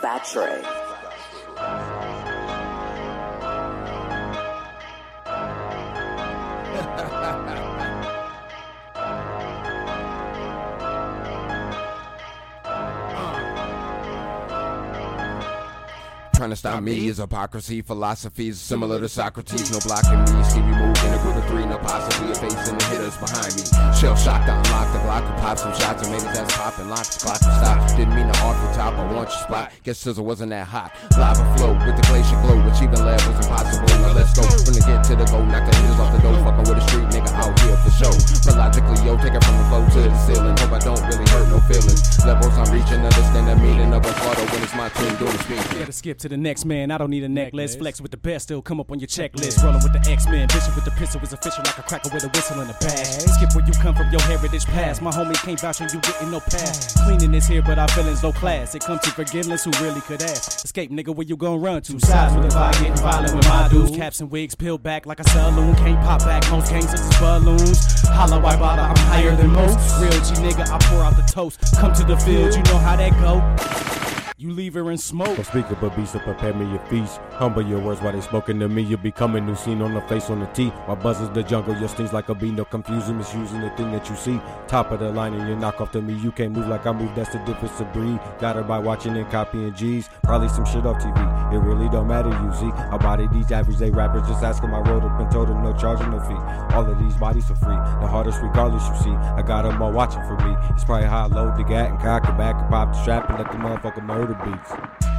battery. Trying to stop me is hypocrisy. Philosophies similar to Socrates. No blocking me. See me move in a group of three. No possibly a facing the hitters behind me. Shell shock to unlock the block and pop some shots and made his ass pop and lock the clock and stop. Didn't mean to offer top. I want your spot. Guess sizzle wasn't that hot. Lava flow with the glacier glow. Achieving lab was impossible. Now let's go. From the get to the go. Knock the hitters off the door. Fucking with a street nigga out here for show. But logically, yo, take it from the flow to the ceiling. Hope I don't really hurt no feelings. Levels I'm reaching. Understand the meaning of a photo when it's my turn doing the speed. Gotta skip to the next man. I don't need a necklace. Flex with the best, still come up on your checklist. Rolling with the X-Men. Bishop with the pistol is official like a cracker with a whistle and a bag. Skip where you come from, your heritage past. My homie can't vouch on you getting no pass. Cleaning this here, but our feelings no class. It comes to forgiveness, who really could ask? Escape, nigga, where you gonna run to? Sides with the vibe, getting violent with my dudes. Caps and wigs peeled back like a saloon. Can't pop back, most gangsters is balloons. Hollow white bottle, I'm higher than most. Real G nigga, I pour out the toast. Come to the field, you know how that go. You leave her in smoke. Don't speak up a beast, so prepare me your feast. Humble your words while they spoken to me. You'll be coming new scene on the face on the T. My buzzes the jungle, your stings like a bee. No confusing, misusing the thing that you see. Top of the line and you knock off to me. You can't move like I move, that's the difference to breathe. Got her by watching and copying G's. Probably some shit off TV. It really don't matter, you see. I body these average day rappers, just asking my road up and told them no charging no fee. All of these bodies for free. The hardest regardless, you see. I got them all watching for me. It's probably how I load the gat and cock it back and pop the strap and let the motherfucker murder beats.